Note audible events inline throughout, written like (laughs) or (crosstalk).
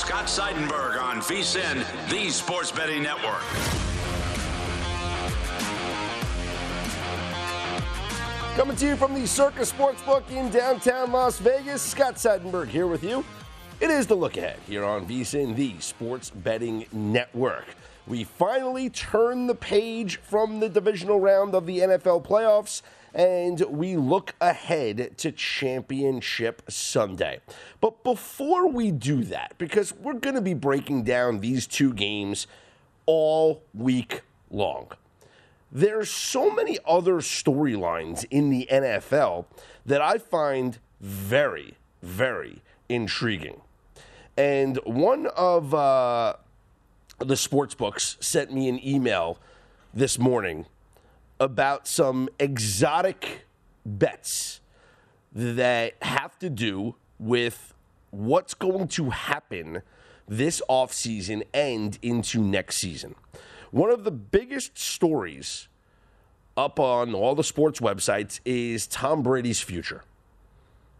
Scott Seidenberg on VSIN, the Sports Betting Network. Coming to you from the Circus Sportsbook in downtown Las Vegas, Scott Seidenberg here with you. It is the look ahead here on VSIN, the Sports Betting Network. We finally turn the page from the divisional round of the NFL playoffs and we look ahead to Championship Sunday. But before we do that, because we're going to be breaking down these two games all week long, there's so many other storylines in the NFL that I find very, very intriguing. And one of uh, the sports books sent me an email this morning about some exotic bets that have to do with what's going to happen this offseason and into next season. One of the biggest stories up on all the sports websites is Tom Brady's future.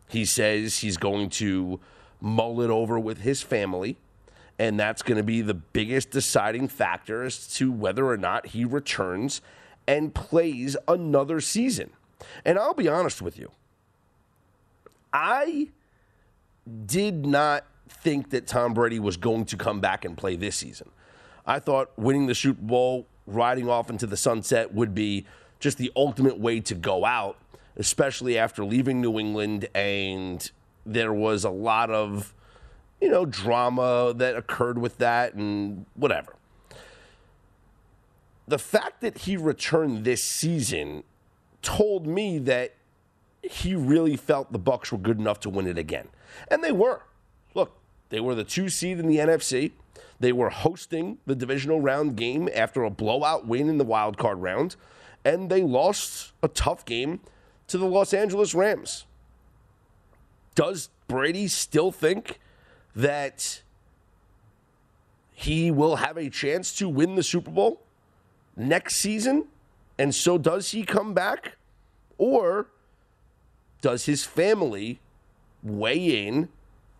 He says he's going to mull it over with his family, and that's going to be the biggest deciding factor as to whether or not he returns and plays another season. And I'll be honest with you, I did not think that Tom Brady was going to come back and play this season. I thought winning the Super Bowl, riding off into the sunset would be just the ultimate way to go out, especially after leaving New England and there was a lot of, you know, drama that occurred with that and whatever. The fact that he returned this season told me that he really felt the Bucs were good enough to win it again. And they were. Look, they were the 2 seed in the NFC. They were hosting the divisional round game after a blowout win in the wild card round, and they lost a tough game to the Los Angeles Rams. Does Brady still think that he will have a chance to win the Super Bowl next season? And so does he come back? Or does his family weigh in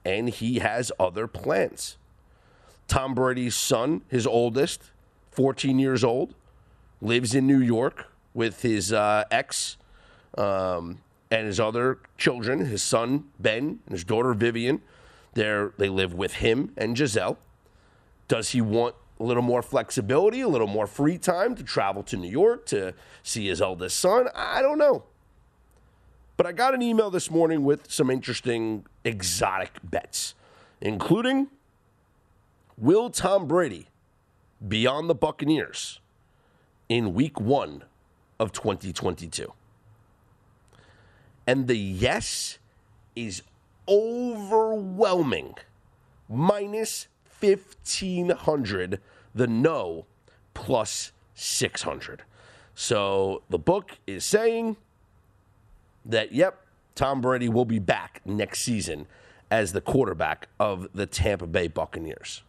and he has other plans? Tom Brady's son, his oldest, 14 years old, lives in New York with his uh, ex um, and his other children, his son Ben and his daughter Vivian. They're, they live with him and Gisele. Does he want a little more flexibility, a little more free time to travel to New York to see his eldest son? I don't know. But I got an email this morning with some interesting exotic bets, including Will Tom Brady be on the Buccaneers in week one of 2022? And the yes is overwhelming. Minus 1500, the no plus 600. So the book is saying that, yep, Tom Brady will be back next season as the quarterback of the Tampa Bay Buccaneers.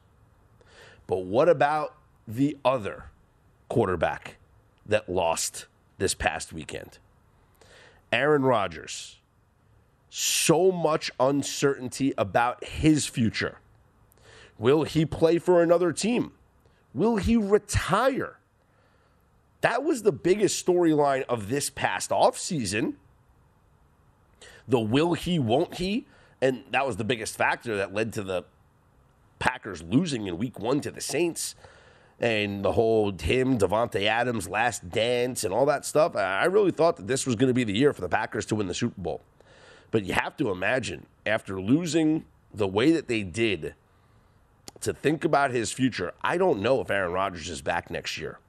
But what about the other quarterback that lost this past weekend? Aaron Rodgers. So much uncertainty about his future. Will he play for another team? Will he retire? That was the biggest storyline of this past offseason. the will he, won't he. And that was the biggest factor that led to the Packers losing in week one to the Saints and the whole him, Davante Adams last dance and all that stuff. I really thought that this was going to be the year for the Packers to win the Super Bowl. But you have to imagine after losing the way that they did to think about his future, I don't know if Aaron Rodgers is back next year.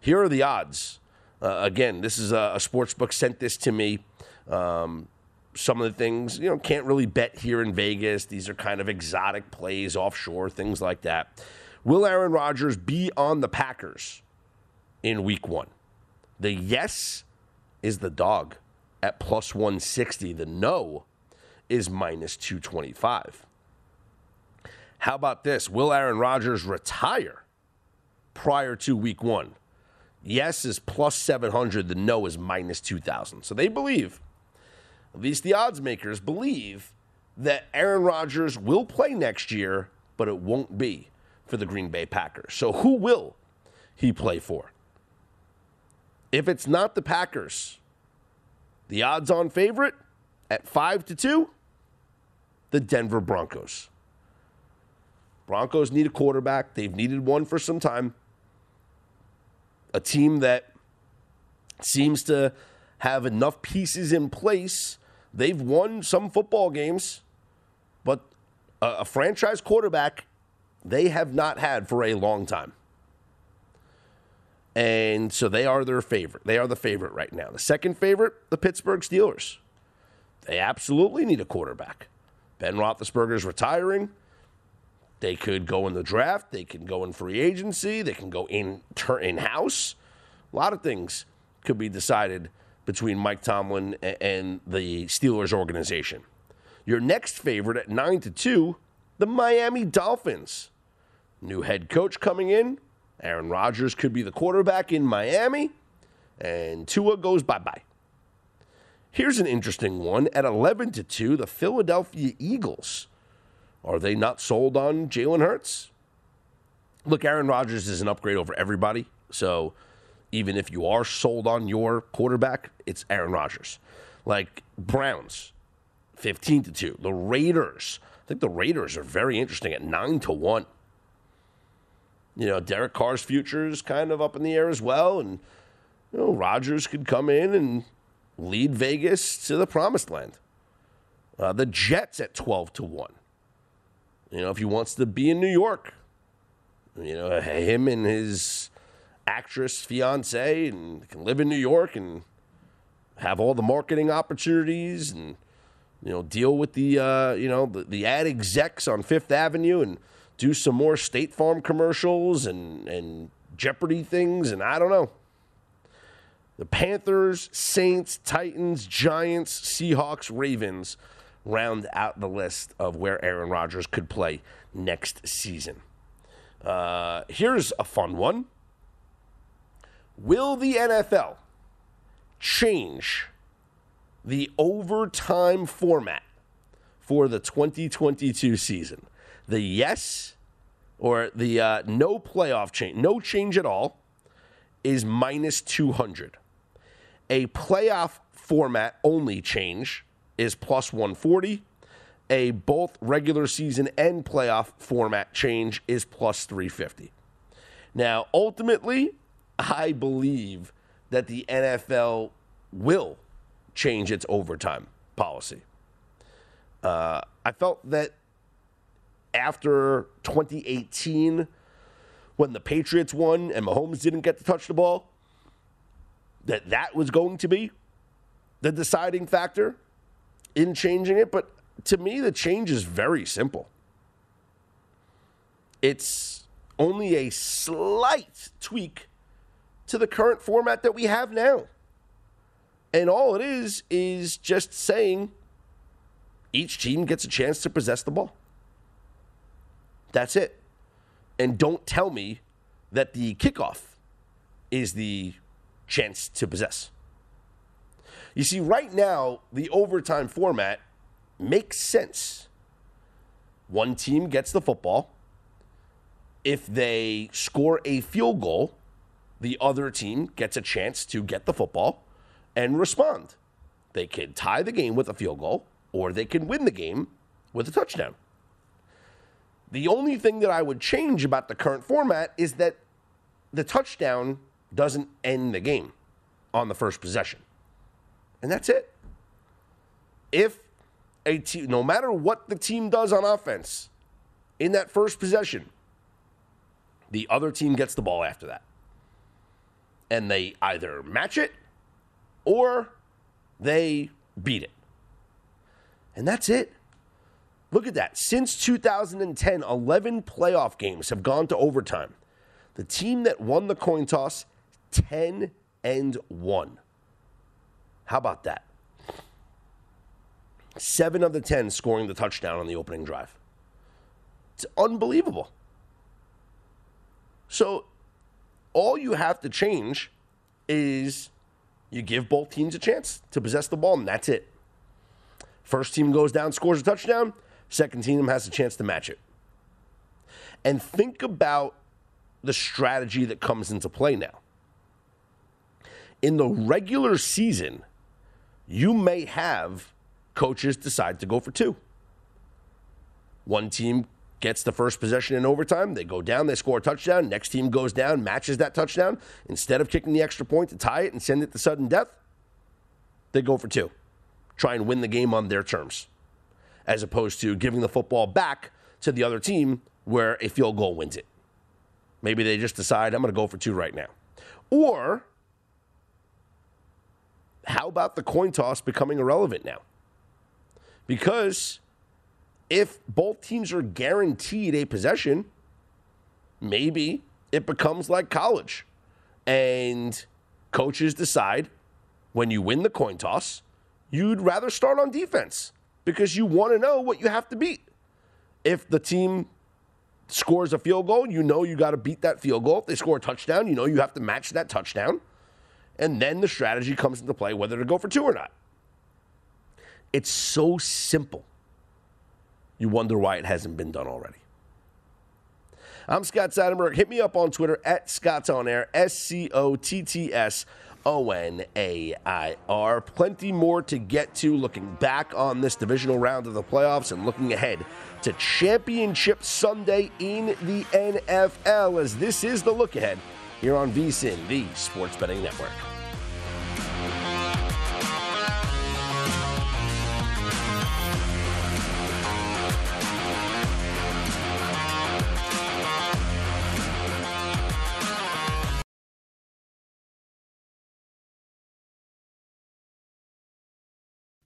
Here are the odds. Uh, again, this is a, a sports book sent this to me. Um, some of the things, you know, can't really bet here in Vegas. These are kind of exotic plays offshore, things like that. Will Aaron Rodgers be on the Packers in week one? The yes is the dog at plus 160. The no is minus 225. How about this? Will Aaron Rodgers retire prior to week one? Yes is plus 700. The no is minus 2,000. So they believe, at least the odds makers believe, that Aaron Rodgers will play next year, but it won't be for the Green Bay Packers. So who will he play for? If it's not the Packers, the odds on favorite at 5 to 2, the Denver Broncos. Broncos need a quarterback. They've needed one for some time. A team that seems to have enough pieces in place. They've won some football games, but a, a franchise quarterback they have not had for a long time. And so they are their favorite. They are the favorite right now. The second favorite, the Pittsburgh Steelers. They absolutely need a quarterback. Ben Roethlisberger's retiring. They could go in the draft. They can go in free agency. They can go in in house. A lot of things could be decided between Mike Tomlin and the Steelers organization. Your next favorite at nine to two, the Miami Dolphins. New head coach coming in. Aaron Rodgers could be the quarterback in Miami, and Tua goes bye bye. Here's an interesting one at 11 to 2, the Philadelphia Eagles. Are they not sold on Jalen Hurts? Look, Aaron Rodgers is an upgrade over everybody. So even if you are sold on your quarterback, it's Aaron Rodgers. Like Browns, 15 to 2. The Raiders, I think the Raiders are very interesting at 9 to 1. You know, Derek Carr's future is kind of up in the air as well. And, you know, Rodgers could come in and lead Vegas to the promised land. Uh, the Jets at 12 to 1. You know, if he wants to be in New York, you know, him and his actress fiance and can live in New York and have all the marketing opportunities and you know deal with the uh, you know the, the ad execs on Fifth Avenue and do some more State Farm commercials and and Jeopardy things and I don't know. The Panthers, Saints, Titans, Giants, Seahawks, Ravens round out the list of where Aaron Rodgers could play next season. Uh, here's a fun one Will the NFL change the overtime format for the 2022 season? The yes or the uh, no playoff change, no change at all, is minus 200. A playoff format only change is plus 140. A both regular season and playoff format change is plus 350. Now, ultimately, I believe that the NFL will change its overtime policy. Uh, I felt that after 2018, when the Patriots won and Mahomes didn't get to touch the ball, that that was going to be the deciding factor in changing it. But to me, the change is very simple. It's only a slight tweak to the current format that we have now. And all it is is just saying each team gets a chance to possess the ball. That's it. And don't tell me that the kickoff is the chance to possess. You see, right now, the overtime format makes sense. One team gets the football. If they score a field goal, the other team gets a chance to get the football and respond They could tie the game with a field goal, or they can win the game with a touchdown. The only thing that I would change about the current format is that the touchdown doesn't end the game on the first possession. And that's it. If a team, no matter what the team does on offense in that first possession, the other team gets the ball after that. And they either match it or they beat it. And that's it. Look at that. Since 2010, 11 playoff games have gone to overtime. The team that won the coin toss, 10 and 1. How about that? Seven of the 10 scoring the touchdown on the opening drive. It's unbelievable. So, all you have to change is you give both teams a chance to possess the ball, and that's it. First team goes down, scores a touchdown. Second team has a chance to match it. And think about the strategy that comes into play now. In the regular season, you may have coaches decide to go for two. One team gets the first possession in overtime. They go down, they score a touchdown. Next team goes down, matches that touchdown. Instead of kicking the extra point to tie it and send it to sudden death, they go for two. Try and win the game on their terms, as opposed to giving the football back to the other team where a field goal wins it. Maybe they just decide, I'm going to go for two right now. Or how about the coin toss becoming irrelevant now? Because if both teams are guaranteed a possession, maybe it becomes like college. And coaches decide when you win the coin toss, you'd rather start on defense because you want to know what you have to beat. If the team scores a field goal, you know you got to beat that field goal. If they score a touchdown, you know you have to match that touchdown. And then the strategy comes into play whether to go for two or not. It's so simple. You wonder why it hasn't been done already. I'm Scott Seidenberg. Hit me up on Twitter at Scott's On Air, S C O T T S O N A I R. Plenty more to get to looking back on this divisional round of the playoffs and looking ahead to Championship Sunday in the NFL, as this is the look ahead here on VSIN, the Sports Betting Network.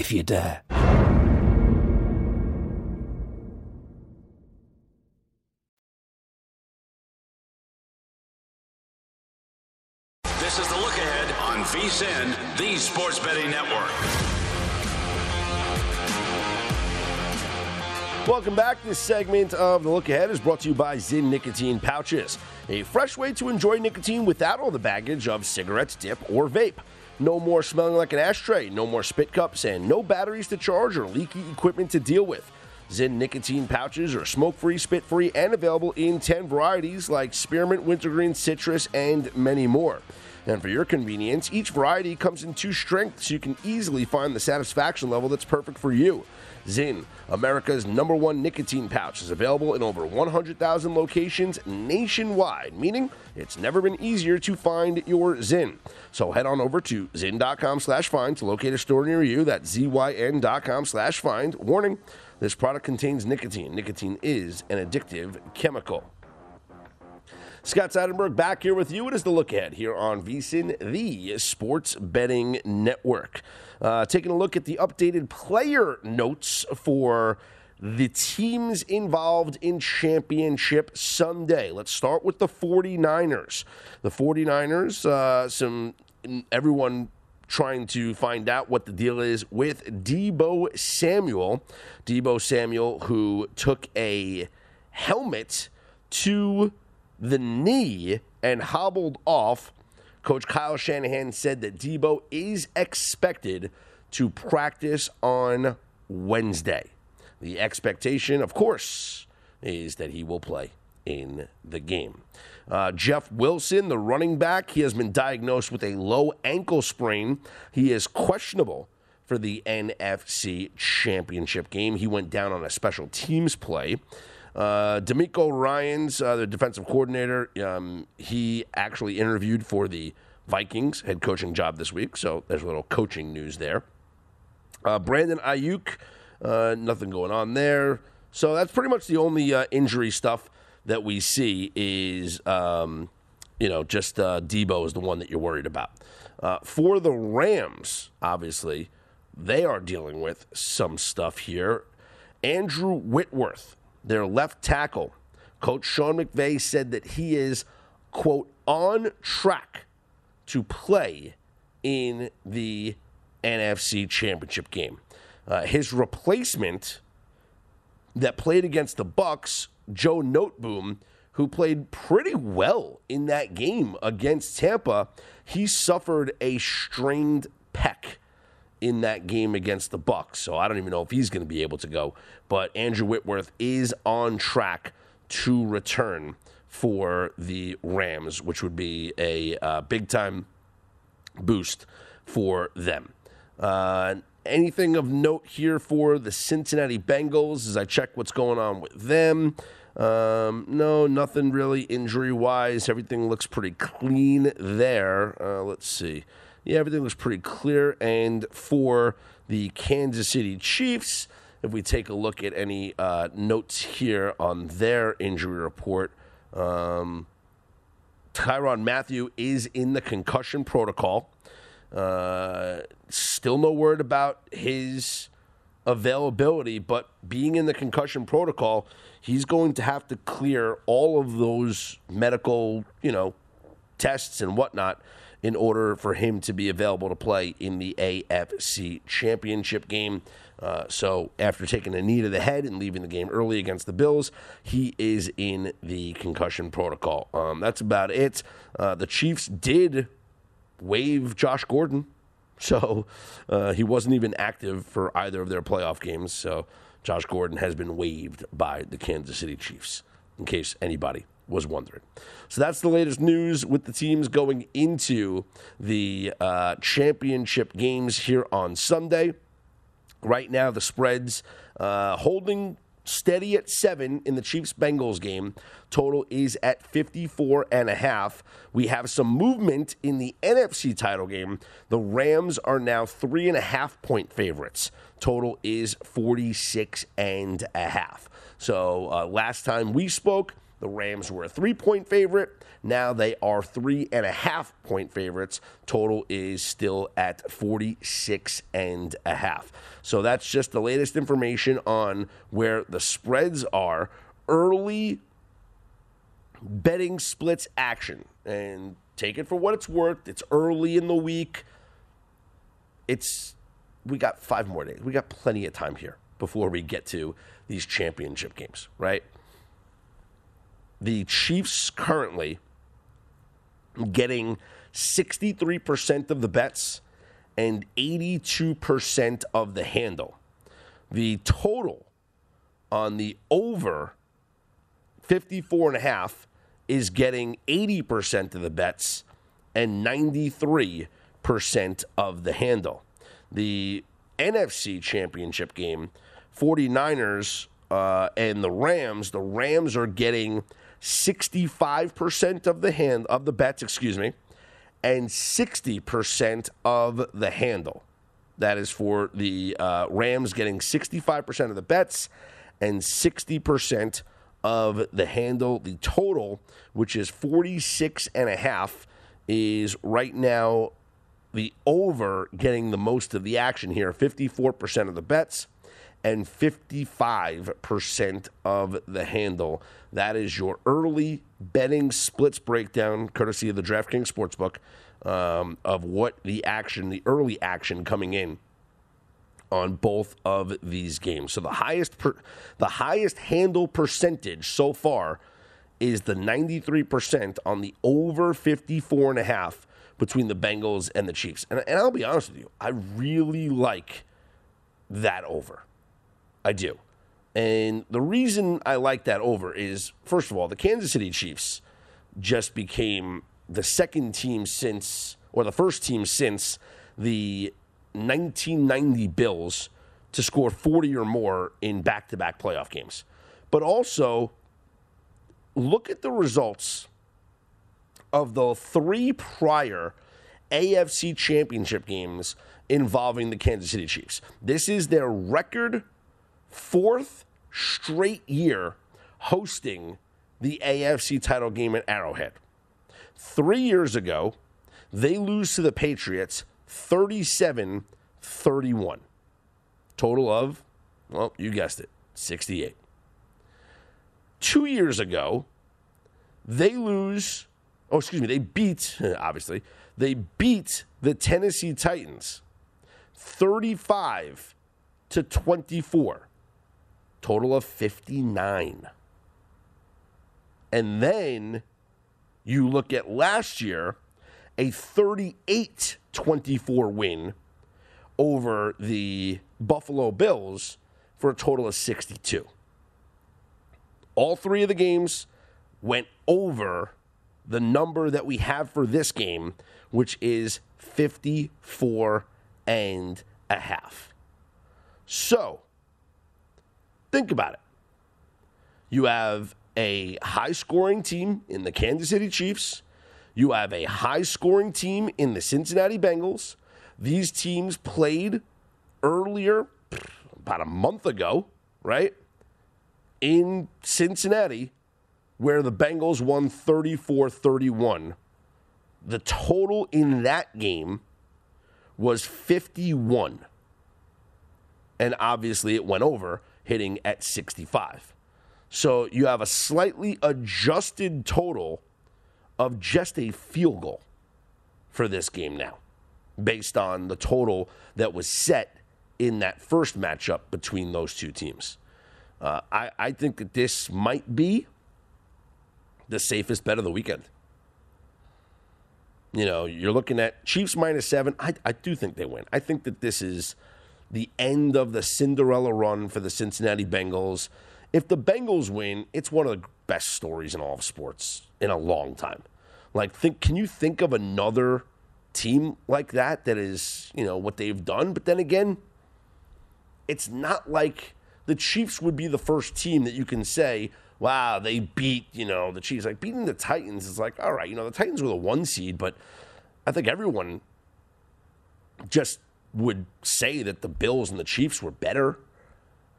if you dare. This is the look ahead on VSIN, the Sports Betting Network. Welcome back. This segment of The Look Ahead is brought to you by Zyn Nicotine Pouches, a fresh way to enjoy nicotine without all the baggage of cigarettes, dip, or vape. No more smelling like an ashtray, no more spit cups, and no batteries to charge or leaky equipment to deal with. Zyn nicotine pouches are smoke free, spit free, and available in 10 varieties like spearmint, wintergreen, citrus, and many more. And for your convenience, each variety comes in two strengths so you can easily find the satisfaction level that's perfect for you. Zyn, America's number one nicotine pouch, is available in over 100,000 locations nationwide, meaning it's never been easier to find your Zyn. So head on over to zyn.com slash find to locate a store near you. That's zyn.com slash find. Warning, this product contains nicotine. Nicotine is an addictive chemical. Scott Seidenberg back here with you. It is the look ahead here on VSIN, the sports betting network. Uh, taking a look at the updated player notes for the teams involved in Championship Sunday. Let's start with the 49ers. The 49ers, uh, some everyone trying to find out what the deal is with Deebo Samuel. Deebo Samuel, who took a helmet to the knee and hobbled off. Coach Kyle Shanahan said that Deebo is expected to practice on Wednesday. The expectation, of course, is that he will play in the game. Uh, Jeff Wilson, the running back, he has been diagnosed with a low ankle sprain. He is questionable for the NFC Championship game. He went down on a special teams play. Uh, DeMeco Ryans, uh, the defensive coordinator, um, he actually interviewed for the Vikings head coaching job this week. So there's a little coaching news there. Uh, Brandon Aiyuk, uh, nothing going on there. So that's pretty much the only uh, injury stuff that we see is, um, you know, just uh, Deebo is the one that you're worried about. Uh, for the Rams, obviously, they are dealing with some stuff here. Andrew Whitworth their left tackle. Coach Sean McVay said that he is, quote, on track to play in the NFC Championship game. Uh, his replacement that played against the Bucs, Joe Noteboom, who played pretty well in that game against Tampa, he suffered a strained pec in that game against the Bucs. So I don't even know if he's going to be able to go. But Andrew Whitworth is on track to return for the Rams, which would be a uh, big time boost for them. Uh, anything of note here for the Cincinnati Bengals as I check what's going on with them? Um, no, nothing really injury wise. Everything looks pretty clean there. Uh, let's see yeah, everything looks pretty clear. And for the Kansas City Chiefs, if we take a look at any uh, notes here on their injury report, um, Tyrann Mathieu is in the concussion protocol. Uh, still no word about his availability, but being in the concussion protocol, he's going to have to clear all of those medical, you know, tests and whatnot in order for him to be available to play in the AFC Championship game. Uh, so, after taking a knee to the head and leaving the game early against the Bills, he is in the concussion protocol. Um, that's about it. Uh, the Chiefs did waive Josh Gordon, (laughs) so uh, he wasn't even active for either of their playoff games. So, Josh Gordon has been waived by the Kansas City Chiefs, in case anybody was wondering. So that's the latest news with the teams going into the uh, championship games here on Sunday. Right now, the spreads uh, holding steady at seven in the Chiefs Bengals game. Total is at 54 and a half. We have some movement in the NFC title game. The Rams are now three and a half point favorites. Total is 46 and a half. So uh, last time we spoke, the Rams were a three point favorite. Now they are three and a half point favorites. Total is still at 46 and a half. So that's just the latest information on where the spreads are. Early betting splits action. And take it for what it's worth. It's early in the week. It's we got five more days. We got plenty of time here before we get to these championship games, right? The Chiefs currently getting 63% of the bets and 82% of the handle. The total on the over 54 and a half is getting 80% of the bets and 93% of the handle. The NFC Championship game, 49ers uh, and the Rams, the Rams are getting 65% of the hand of the bets, excuse me, and 60% of the handle. That is for the uh, Rams getting 65% of the bets and 60% of the handle. The total, which is 46 and a half, is right now the over getting the most of the action here 54% of the bets and 55% of the handle. That is your early betting splits breakdown, courtesy of the DraftKings Sportsbook, um, of what the action, the early action coming in on both of these games. So the highest per, the highest handle percentage so far is the 93% on the over 54 and a half between the Bengals and the Chiefs. And, and I'll be honest with you, I really like that over. I do. And the reason I like that over is, first of all, the Kansas City Chiefs just became the second team since, or the first team since the 1990 Bills to score 40 or more in back to back playoff games. But also, look at the results of the three prior AFC championship games involving the Kansas City Chiefs. This is their record fourth straight year hosting the AFC title game at Arrowhead. Three years ago, they lose to the Patriots 37 31. Total of, well, you guessed it, 68. Two years ago, they lose, oh, excuse me, they beat, (laughs) obviously, they beat the Tennessee Titans 35 to 24 total of 59. And then you look at last year, a 38 24 win over the Buffalo Bills for a total of 62. All three of the games went over the number that we have for this game, which is 54 and a half. So, Think about it. You have a high scoring team in the Kansas City Chiefs. You have a high scoring team in the Cincinnati Bengals. These teams played earlier, about a month ago, right? In Cincinnati, where the Bengals won 34 31. The total in that game was 51. And obviously it went over hitting at 65. So you have a slightly adjusted total of just a field goal for this game now, based on the total that was set in that first matchup between those two teams. Uh, I, I think that this might be the safest bet of the weekend. You know, you're looking at Chiefs minus seven. I, I do think they win. I think that this is the end of the Cinderella run for the Cincinnati Bengals. If the Bengals win, it's one of the best stories in all of sports in a long time. Like, think, can you think of another team like that that is, you know, what they've done? But then again, it's not like the Chiefs would be the first team that you can say, wow, they beat, you know, the Chiefs. Like, beating the Titans is like, all right, you know, the Titans were the one seed, but I think everyone just would say that the Bills and the Chiefs were better.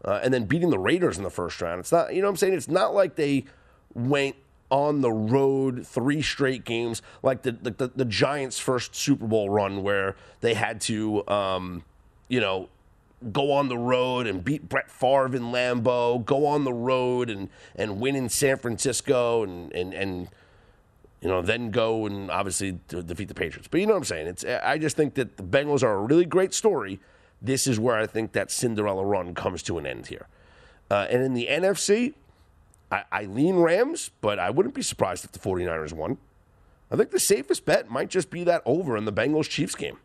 Uh, and then beating the Raiders in the first round. It's not, you know what I'm saying? It's not like they went on the road three straight games like the, the, the Giants' first Super Bowl run where they had to, um, you know, go on the road and beat Brett Favre in Lambeau, go on the road and, and win in San Francisco and, and, and you know, then go and obviously defeat the Patriots. But you know what I'm saying? It's I just think that the Bengals are a really great story. This is where I think that Cinderella run comes to an end here. Uh, and in the NFC, I, I lean Rams, but I wouldn't be surprised if the 49ers won. I think the safest bet might just be that over in the Bengals Chiefs game.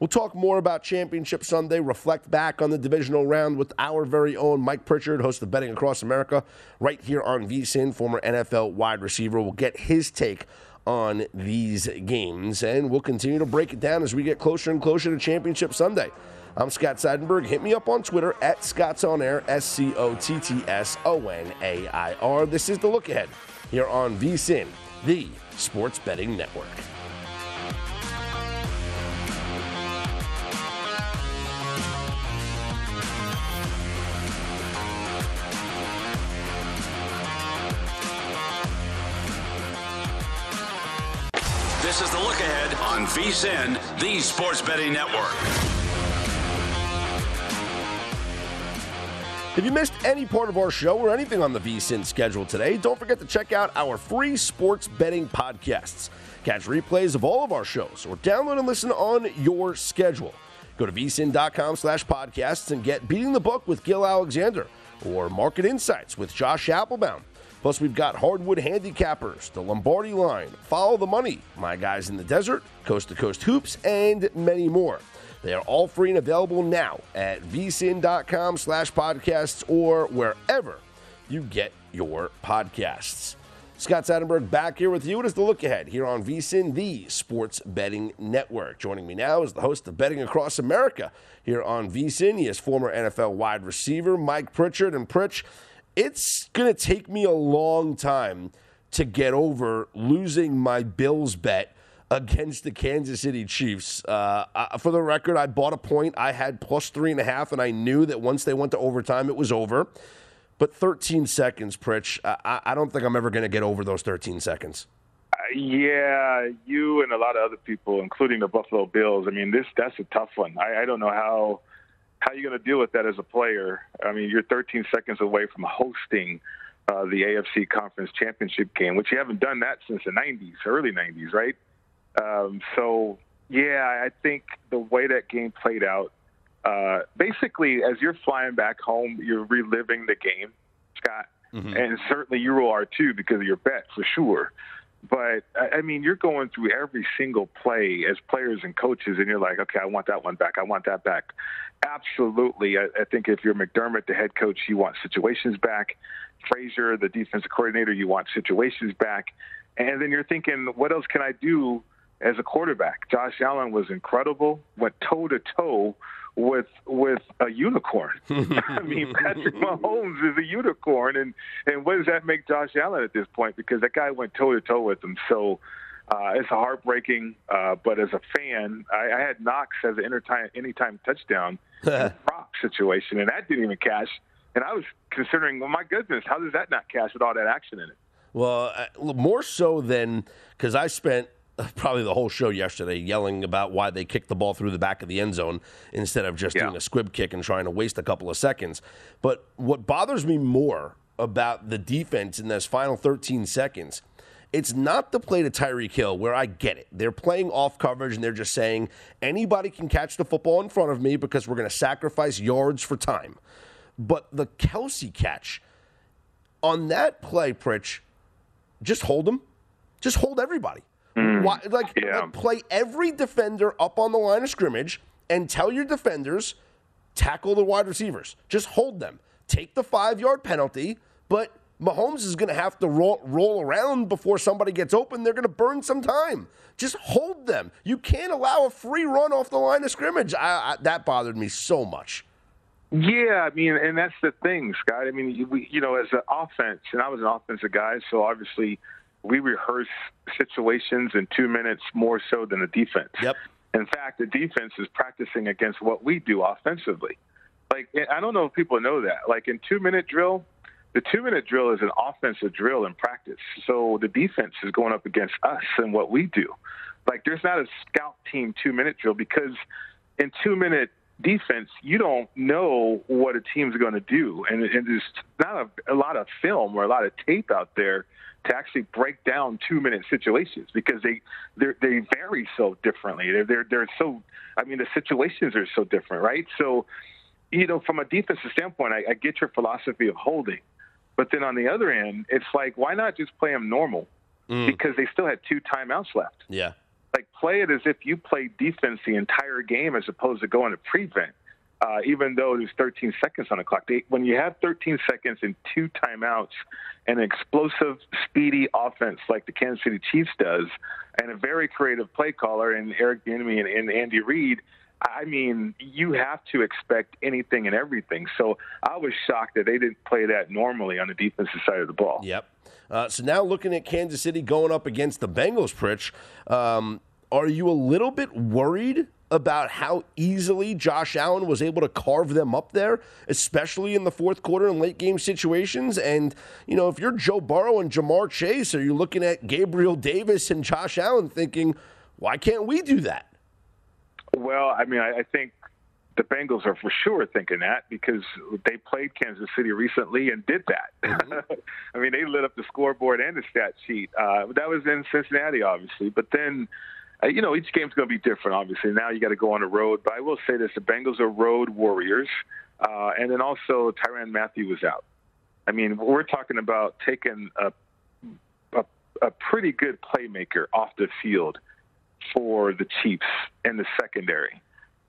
We'll talk more about Championship Sunday, reflect back on the divisional round with our very own Mike Pritchard, host of Betting Across America, right here on VSIN, former NFL wide receiver. We'll get his take on these games, and we'll continue to break it down as we get closer and closer to Championship Sunday. I'm Scott Seidenberg. Hit me up on Twitter at Scott's On Air, S C O T T S O N A I R. This is the look ahead here on VSIN, the Sports Betting Network. VSIN, the Sports Betting Network. If you missed any part of our show or anything on the VSIN schedule today, don't forget to check out our free sports betting podcasts. Catch replays of all of our shows or download and listen on your schedule. Go to vsin.com slash podcasts and get Beating the Book with Gill Alexander or Market Insights with Josh Appelbaum. Plus, we've got Hardwood Handicappers, The Lombardi Line, Follow the Money, My Guys in the Desert, Coast to Coast Hoops, and many more. They are all free and available now at vsin.com slash podcasts or wherever you get your podcasts. Scott Seidenberg back here with you. It is the look ahead here on VSIN, the Sports Betting Network. Joining me now is the host of Betting Across America here on VSIN. He is former NFL wide receiver Mike Pritchard. And Pritch, it's going to take me a long time to get over losing my Bills bet against the Kansas City Chiefs. Uh, uh, for the record, I bought a point. I had plus three and a half, and I knew that once they went to overtime, it was over. But 13 seconds, Pritch, I, I don't think I'm ever going to get over those 13 seconds. Uh, yeah, you and a lot of other people, including the Buffalo Bills. I mean, this that's a tough one. I, I don't know how how are you're going to deal with that as a player. I mean, you're 13 seconds away from hosting uh, the AFC Conference Championship game, which you haven't done that since the 90s, early 90s, right? Um, so, yeah, I think the way that game played out, uh, basically, as you're flying back home, you're reliving the game, Scott. Mm-hmm. And certainly you are too because of your bet, for sure. But I mean, you're going through every single play as players and coaches, and you're like, okay, I want that one back. I want that back. Absolutely. I, I think if you're McDermott, the head coach, you want situations back. Frazier, the defensive coordinator, you want situations back. And then you're thinking, what else can I do as a quarterback? Josh Allen was incredible, went toe to toe with with a unicorn. (laughs) I mean, Patrick Mahomes is a unicorn, and and what does that make Josh Allen at this point? Because that guy went toe to toe with him. So uh, it's heartbreaking. Uh, but as a fan, I, I had Knox as an anytime anytime touchdown (laughs) prop situation, and that didn't even cash. And I was considering, well, my goodness, how does that not cash with all that action in it? Well, uh, more so than because I spent probably the whole show yesterday yelling about why they kicked the ball through the back of the end zone instead of just yeah. doing a squib kick and trying to waste a couple of seconds. But what bothers me more about the defense in those final 13 seconds, it's not the play to Tyreek Hill where I get it. They're playing off coverage and they're just saying anybody can catch the football in front of me because we're going to sacrifice yards for time. But the Kelce catch on that play, Pritch, just hold them. Just hold everybody. Mm, Why, like, yeah. like, play every defender up on the line of scrimmage and tell your defenders tackle the wide receivers. Just hold them. Take the five yard penalty, but Mahomes is going to have to roll, roll around before somebody gets open. They're going to burn some time. Just hold them. You can't allow a free run off the line of scrimmage. I, I, that bothered me so much. Yeah, I mean, and that's the thing, Scott. I mean, we, you know, as an offense, and I was an offensive guy, so obviously we rehearse situations in two minutes more so than the defense. Yep. In fact, the defense is practicing against what we do offensively. Like, I don't know if people know that. Like, in two minute drill, the two minute drill is an offensive drill in practice. So the defense is going up against us and what we do. Like, there's not a scout team two minute drill because in two minute defense, you don't know what a team's going to do. And, and there's not a, a lot of film or a lot of tape out there to actually break down two minute situations because they they vary so differently. They're, they're they're so I mean the situations are so different, right? So you know from a defensive standpoint, I, I get your philosophy of holding, but then on the other end, it's like why not just play them normal mm. because they still had two timeouts left. Yeah, like play it as if you played defense the entire game as opposed to going to prevent. uh, even though there's 13 seconds on the clock. They, when you have 13 seconds and two timeouts and an explosive, speedy offense like the Kansas City Chiefs does, and a very creative play caller in Eric Bieniemy and, and Andy Reid, I mean, you have to expect anything and everything. So I was shocked that they didn't play that normally on the defensive side of the ball. Yep. Uh, so now looking at Kansas City going up against the Bengals, Pritch, um, are you a little bit worried about how easily Josh Allen was able to carve them up there, especially in the fourth quarter and late game situations. And, you know, if you're Joe Burrow and Ja'Marr Chase, are you looking at Gabriel Davis and Josh Allen thinking, why can't we do that? Well, I mean, I, I think the Bengals are for sure thinking that because they played Kansas City recently and did that. Mm-hmm. (laughs) I mean, they lit up the scoreboard and the stat sheet. Uh, that was in Cincinnati, obviously, but then uh, you know, each game's going to be different, obviously. Now you got to go on the road. But I will say this the Bengals are road warriors. Uh, and then also, Tyrann Mathieu was out. I mean, we're talking about taking a, a, a pretty good playmaker off the field for the Chiefs in the secondary.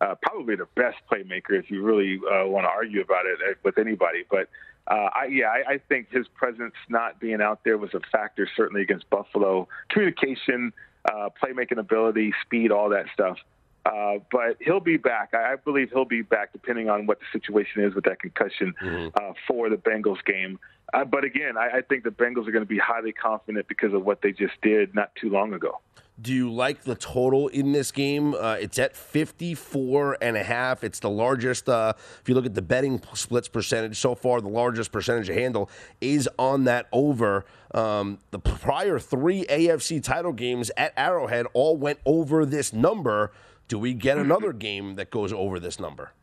Uh, probably the best playmaker if you really uh, want to argue about it uh, with anybody. But uh, I, yeah, I, I think his presence not being out there was a factor certainly against Buffalo. Communication, uh, playmaking ability, speed, all that stuff. Uh, but he'll be back. I, I believe he'll be back, depending on what the situation is with that concussion mm-hmm. uh, for the Bengals game. Uh, but again, I, I think the Bengals are going to be highly confident because of what they just did not too long ago. Do you like the total in this game? Uh, it's at 54 and a half. It's the largest, uh, if you look at the betting splits percentage so far, the largest percentage of handle is on that over. Um, the prior three AFC title games at Arrowhead all went over this number. Do we get mm-hmm. another game that goes over this number?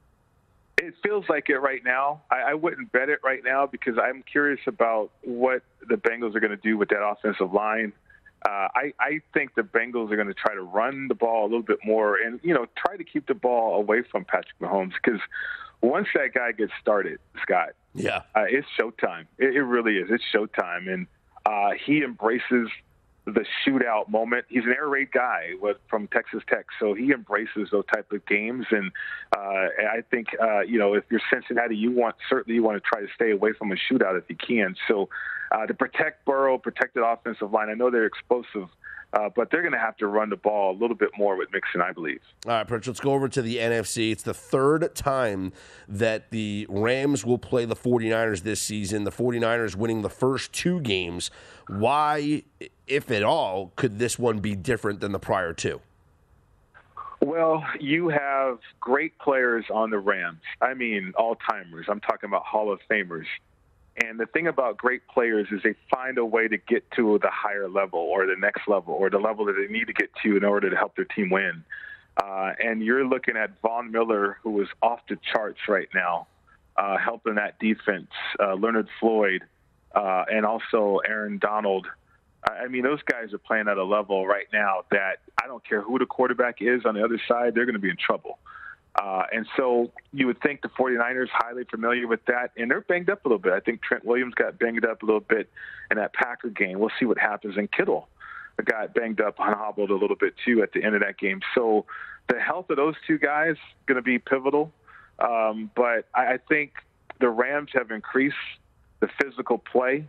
It feels like it right now. I, I wouldn't bet it right now because I'm curious about what the Bengals are going to do with that offensive line. Uh, I, I think the Bengals are going to try to run the ball a little bit more and, you know, try to keep the ball away from Patrick Mahomes because once that guy gets started, Scott, yeah, uh, it's showtime. It, it really is. It's showtime. And uh, he embraces the shootout moment. He's an air raid guy from Texas Tech, so he embraces those type of games. And uh, I think uh, you know if you're Cincinnati, you want certainly you want to try to stay away from a shootout if you can. So uh, to protect Burrow, protect the offensive line. I know they're explosive. Uh, but they're going to have to run the ball a little bit more with Mixon, I believe. All right, Pritch, let's go over to the NFC. It's the third time that the Rams will play the 49ers this season. The 49ers winning the first two games. Why, if at all, could this one be different than the prior two? Well, you have great players on the Rams. I mean, all timers. I'm talking about Hall of Famers. And the thing about great players is they find a way to get to the higher level or the next level or the level that they need to get to in order to help their team win. Uh, and you're looking at Von Miller, who is off the charts right now, uh, helping that defense. Uh, Leonard Floyd, uh, and also Aaron Donald. I mean, those guys are playing at a level right now that I don't care who the quarterback is on the other side, they're going to be in trouble. Uh, and so you would think the 49ers highly familiar with that, and they're banged up a little bit. I think Trent Williams got banged up a little bit in that Packer game. We'll see what happens. And Kittle got banged up and hobbled a little bit too at the end of that game. So the health of those two guys going to be pivotal. Um, but I, I think the Rams have increased the physical play,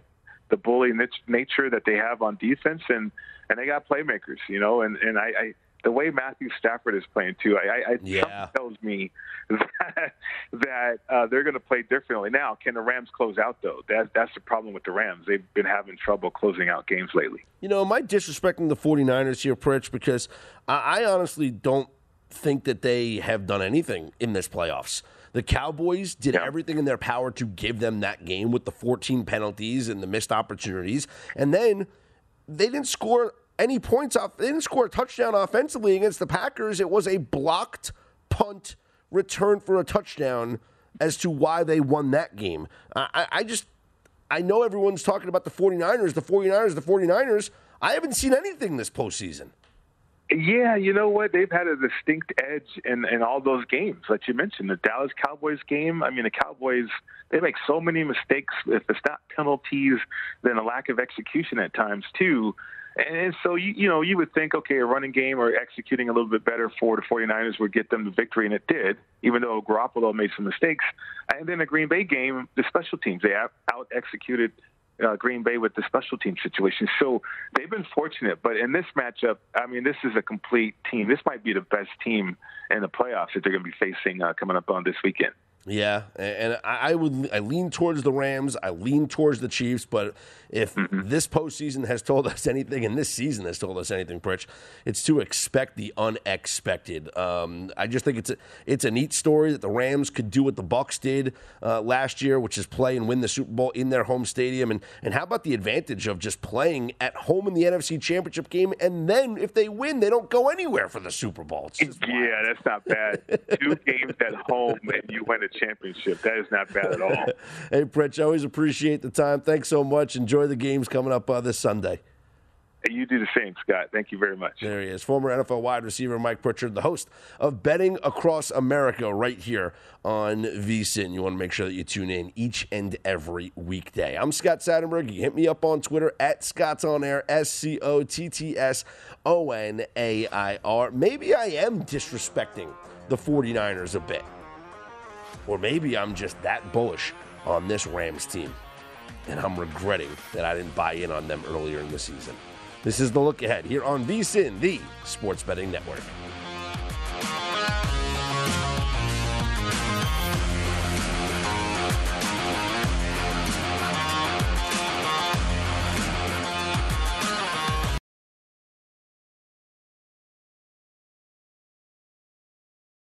the bully nature that they have on defense, and and they got playmakers, you know. And and I, I the way Matthew Stafford is playing too, I, I yeah. tells me (laughs) that, that uh, they're going to play differently. Now, can the Rams close out though? That that's the problem with the Rams. They've been having trouble closing out games lately. You know, am I disrespecting the 49ers here, Pritch? Because I, I honestly don't think that they have done anything in this playoffs. The Cowboys did yeah. everything in their power to give them that game with the 14 penalties and the missed opportunities, and then they didn't score any points off. They didn't score a touchdown offensively against the Packers. It was a blocked punt return for a touchdown as to why they won that game. I, I just, I know everyone's talking about the 49ers, the 49ers, the 49ers. I haven't seen anything this postseason. Yeah, you know what? They've had a distinct edge in, in all those games that you mentioned. The Dallas Cowboys game, I mean, the Cowboys, they make so many mistakes. If it's not penalties, then a lack of execution at times, too And so, you, you know, you would think, okay, a running game or executing a little bit better for the 49ers would get them the victory, and it did, even though Garoppolo made some mistakes. And then the Green Bay game, the special teams, they out executed uh, Green Bay with the special team situation. So they've been fortunate. But in this matchup, I mean, this is a complete team. This might be the best team in the playoffs that they're going to be facing uh, coming up on this weekend. Yeah, and I would I lean towards the Rams. I lean towards the Chiefs. But if mm-hmm. this postseason has told us (laughs) anything, and this season has told us anything, Pritch, it's to expect the unexpected. Um, I just think it's a, it's a neat story that the Rams could do what the Bucs did uh, last year, which is play and win the Super Bowl in their home stadium. And and how about the advantage of just playing at home in the NFC Championship game, and then if they win, they don't go anywhere for the Super Bowl. yeah, that's not bad. Two (laughs) games at home, and you win it championship. That is not bad at all. (laughs) hey, Pritch, I always appreciate the time. Thanks so much. Enjoy the games coming up uh, this Sunday. You do the same, Scott. Thank you very much. There he is, former NFL wide receiver Mike Pritchard, the host of Betting Across America, right here on VSIN. You want to make sure that you tune in each and every weekday. I'm Scott Seidenberg. You hit me up on Twitter at Scott's On Air, S C O T T S O N A I R. Maybe I am disrespecting the 49ers a bit. Or maybe I'm just that bullish on this Rams team, and I'm regretting that I didn't buy in on them earlier in the season. This is the look ahead here on VSIN, the Sports Betting Network.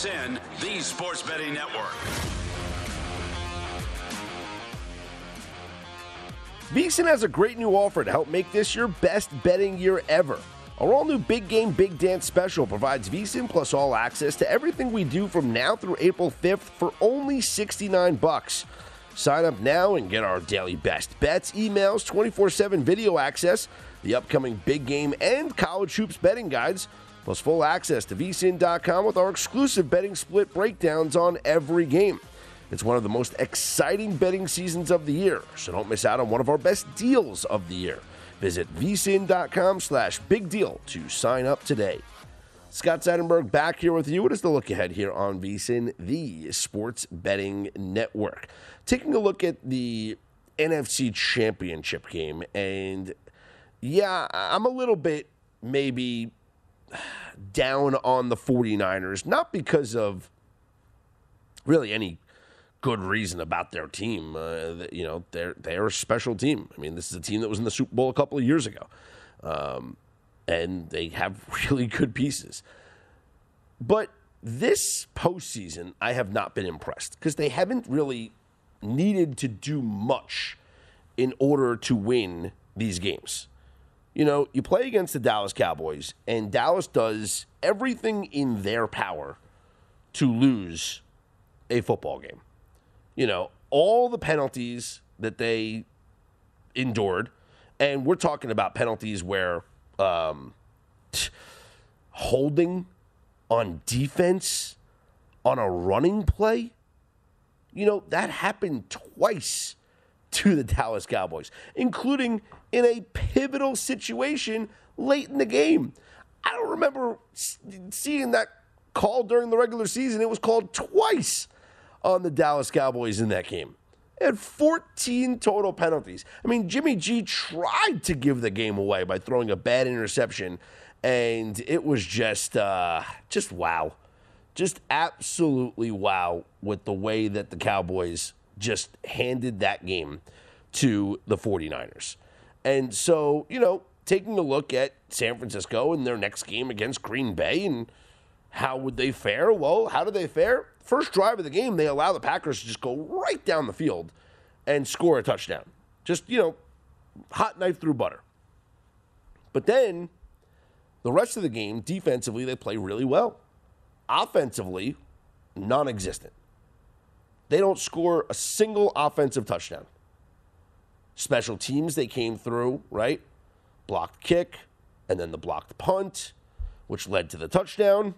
VSIN, the Sports Betting Network. VSIN has a great new offer to help make this your best betting year ever. Our all new Big Game Big Dance special provides VSIN plus all access to everything we do from now through April 5th for only 69 bucks. Sign up now and get our daily best bets, emails, 24 7 video access, the upcoming big game, and college hoops betting guides plus full access to vsin.com with our exclusive betting split breakdowns on every game. It's one of the most exciting betting seasons of the year, so don't miss out on one of our best deals of the year. Visit vsin.com slash big deal to sign up today. Scott Seidenberg back here with you. What is the look ahead here on VSIN, the sports betting network? Taking a look at the NFC Championship game, and yeah, I'm a little bit maybe down on the 49ers, not because of really any good reason about their team. Uh, you know, they're they're a special team. I mean, this is a team that was in the Super Bowl a couple of years ago, um, and they have (laughs) really good pieces. But this postseason, I have not been impressed because they haven't really needed to do much in order to win these games you know, you play against the Dallas Cowboys, and Dallas does everything in their power to lose a football game. You know, all the penalties that they endured, and we're talking about penalties where um, (sighs) holding on defense on a running play, you know, that happened twice to the Dallas Cowboys, including in a pivotal situation late in the game. I don't remember seeing that call during the regular season. It was called twice on the Dallas Cowboys in that game. It had 14 total penalties. I mean, Jimmy G tried to give the game away by throwing a bad interception, and it was just, uh, just wow, just absolutely wow with the way that the Cowboys just handed that game to the 49ers. And so, you know, taking a look at San Francisco and their next game against Green Bay and how would they fare? Well, how did they fare? First drive of the game, they allow the Packers to just go right down the field and score a touchdown. Just, you know, hot knife through butter. But then the rest of the game, defensively, they play really well. Offensively, non existent. They don't score a single offensive touchdown. Special teams, they came through, right? Blocked kick, and then the blocked punt, which led to the touchdown.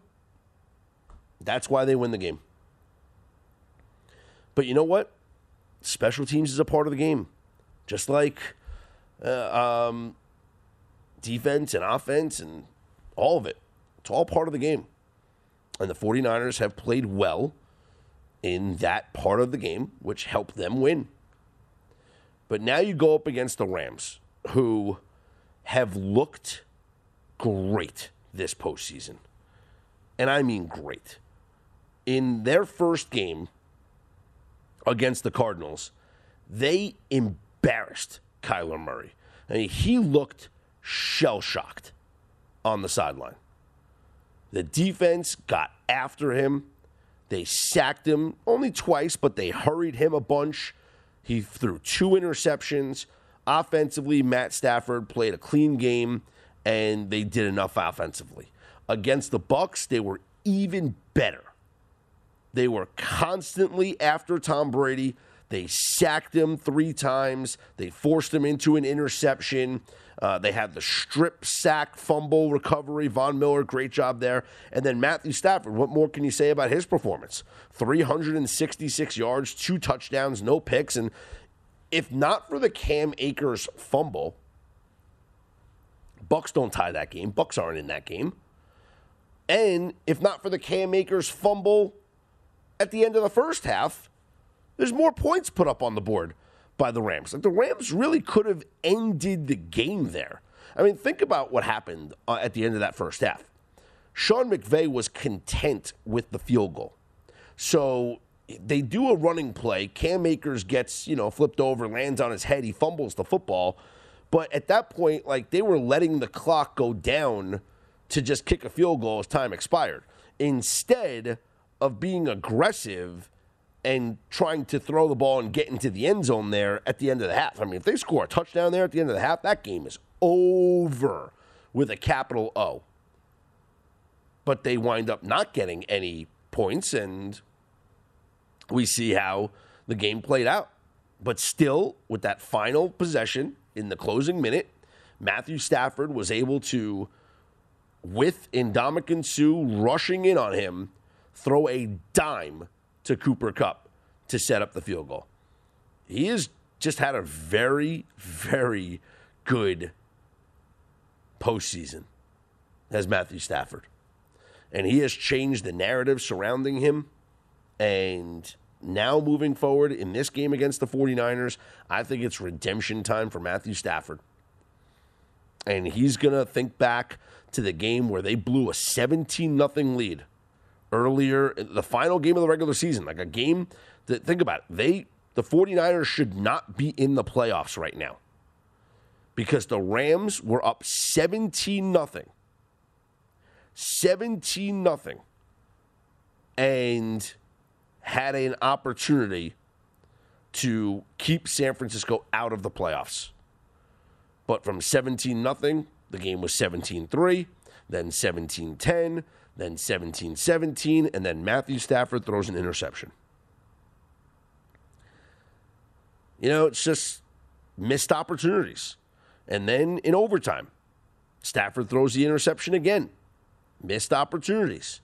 That's why they win the game. But you know what? Special teams is a part of the game, just like uh, um, defense and offense and all of it. It's all part of the game. And the 49ers have played well in that part of the game, which helped them win. But now you go up against the Rams, who have looked great this postseason. And I mean great. In their first game against the Cardinals, they embarrassed Kyler Murray. I mean, he looked shell shocked on the sideline. The defense got after him. They sacked him only twice, but they hurried him a bunch. He threw two interceptions. Offensively, Matt Stafford played a clean game, and they did enough offensively. Against the Bucs, they were even better. They were constantly after Tom Brady. They sacked him three times. They forced him into an interception. Uh, they had the strip sack fumble recovery. Von Miller, great job there. And then Matthew Stafford, what more can you say about his performance? 366 yards, two touchdowns, no picks. And if not for the Cam Akers fumble, Bucs don't tie that game. Bucs aren't in that game. And if not for the Cam Akers fumble at the end of the first half, there's more points put up on the board by the Rams. Like the Rams really could have ended the game there. I mean, think about what happened uh, at the end of that first half. Sean McVay was content with the field goal. So they do a running play. Cam Akers gets, you know, flipped over, lands on his head. He fumbles the football. But at that point, like they were letting the clock go down to just kick a field goal as time expired. Instead of being aggressive and trying to throw the ball and get into the end zone there at the end of the half. I mean, if they score a touchdown there at the end of the half, that game is over with a capital O. But they wind up not getting any points, and we see how the game played out. But still, with that final possession in the closing minute, Matthew Stafford was able to, with Ndamukong Suh rushing in on him, throw a dime to Cooper Kupp to set up the field goal. He has just had a very, very good postseason as Matthew Stafford. And he has changed the narrative surrounding him. And now moving forward in this game against the 49ers, I think it's redemption time for Matthew Stafford. And he's going to think back to the game where they blew a 17 0 lead earlier, the final game of the regular season, like a game that, think about it, they, the 49ers should not be in the playoffs right now because the Rams were up 17 nothing. 17 nothing and had an opportunity to keep San Francisco out of the playoffs. But from 17 nothing, the game was 17-3, then 17-10, then 17 17, and then Matthew Stafford throws an interception. You know, it's just missed opportunities. And then in overtime, Stafford throws the interception again. Missed opportunities.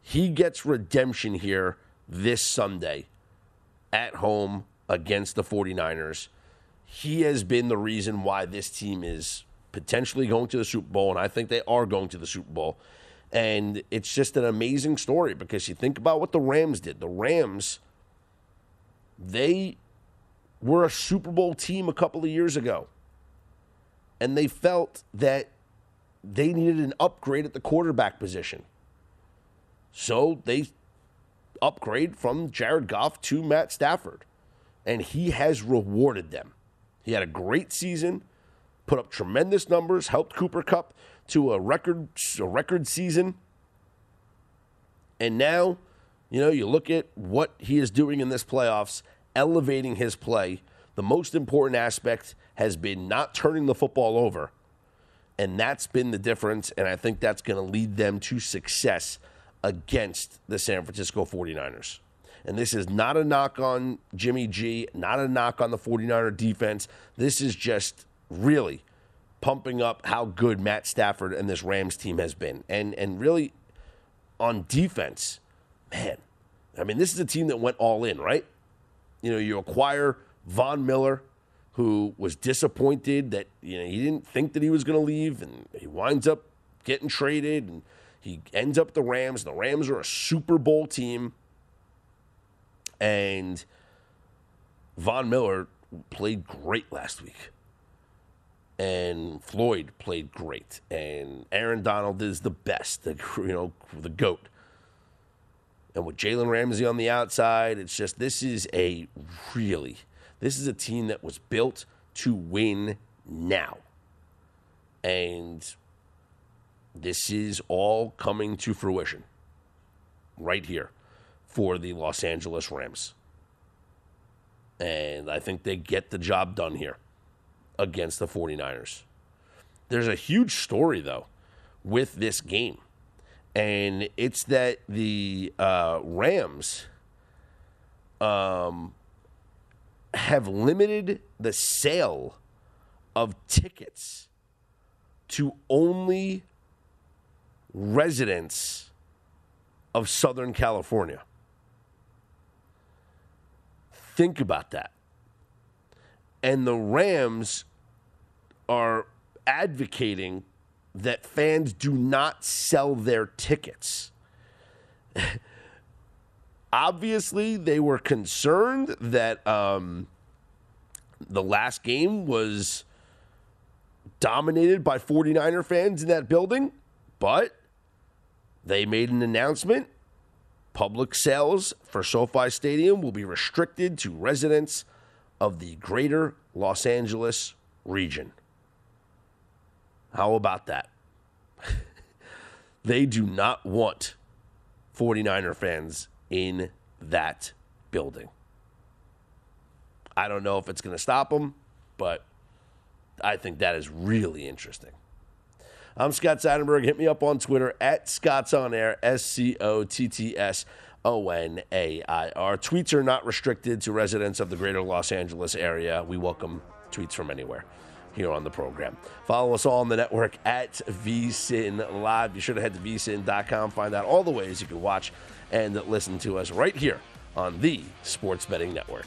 He gets redemption here this Sunday at home against the 49ers. He has been the reason why this team is potentially going to the Super Bowl, and I think they are going to the Super Bowl. And it's just an amazing story because you think about what the Rams did. The Rams, they were a Super Bowl team a couple of years ago. And they felt that they needed an upgrade at the quarterback position. So they upgrade from Jared Goff to Matt Stafford. And he has rewarded them. He had a great season, put up tremendous numbers, helped Cooper Kupp to a record a record season. And now, you know, you look at what he is doing in this playoffs, elevating his play. The most important aspect has been not turning the football over. And that's been the difference. And I think that's going to lead them to success against the San Francisco 49ers. And this is not a knock on Jimmy G, not a knock on the 49er defense. This is just really pumping up how good Matt Stafford and this Rams team has been. And and really on defense, man, I mean, this is a team that went all in, right? You know, you acquire Von Miller, who was disappointed that, you know, he didn't think that he was going to leave, and he winds up getting traded, and he ends up the Rams. The Rams are a Super Bowl team. And Von Miller played great last week. And Floyd played great. And Aaron Donald is the best, the, you know, the GOAT. And with Jalen Ramsey on the outside, it's just this is a really, this is a team that was built to win now. And this is all coming to fruition right here for the Los Angeles Rams. And I think they get the job done here against the 49ers. There's a huge story, though, with this game. And it's that the uh, Rams um, have limited the sale of tickets to only residents of Southern California. Think about that. And the Rams are advocating that fans do not sell their tickets. (laughs) Obviously, they were concerned that um, the last game was dominated by 49er fans in that building, but they made an announcement Public sales for SoFi Stadium will be restricted to residents of the greater Los Angeles region. How about that? (laughs) they do not want 49er fans in that building. I don't know if it's going to stop them, but I think that is really interesting. I'm Scott Seidenberg. Hit me up on Twitter at Scott's On Air, S C O T T S O N A I R. Tweets are not restricted to residents of the greater Los Angeles area. We welcome tweets from anywhere here on the program. Follow us all on the network at VSIN Live. Be sure to head to vsin.com, find out all the ways you can watch and listen to us right here on the Sports Betting Network.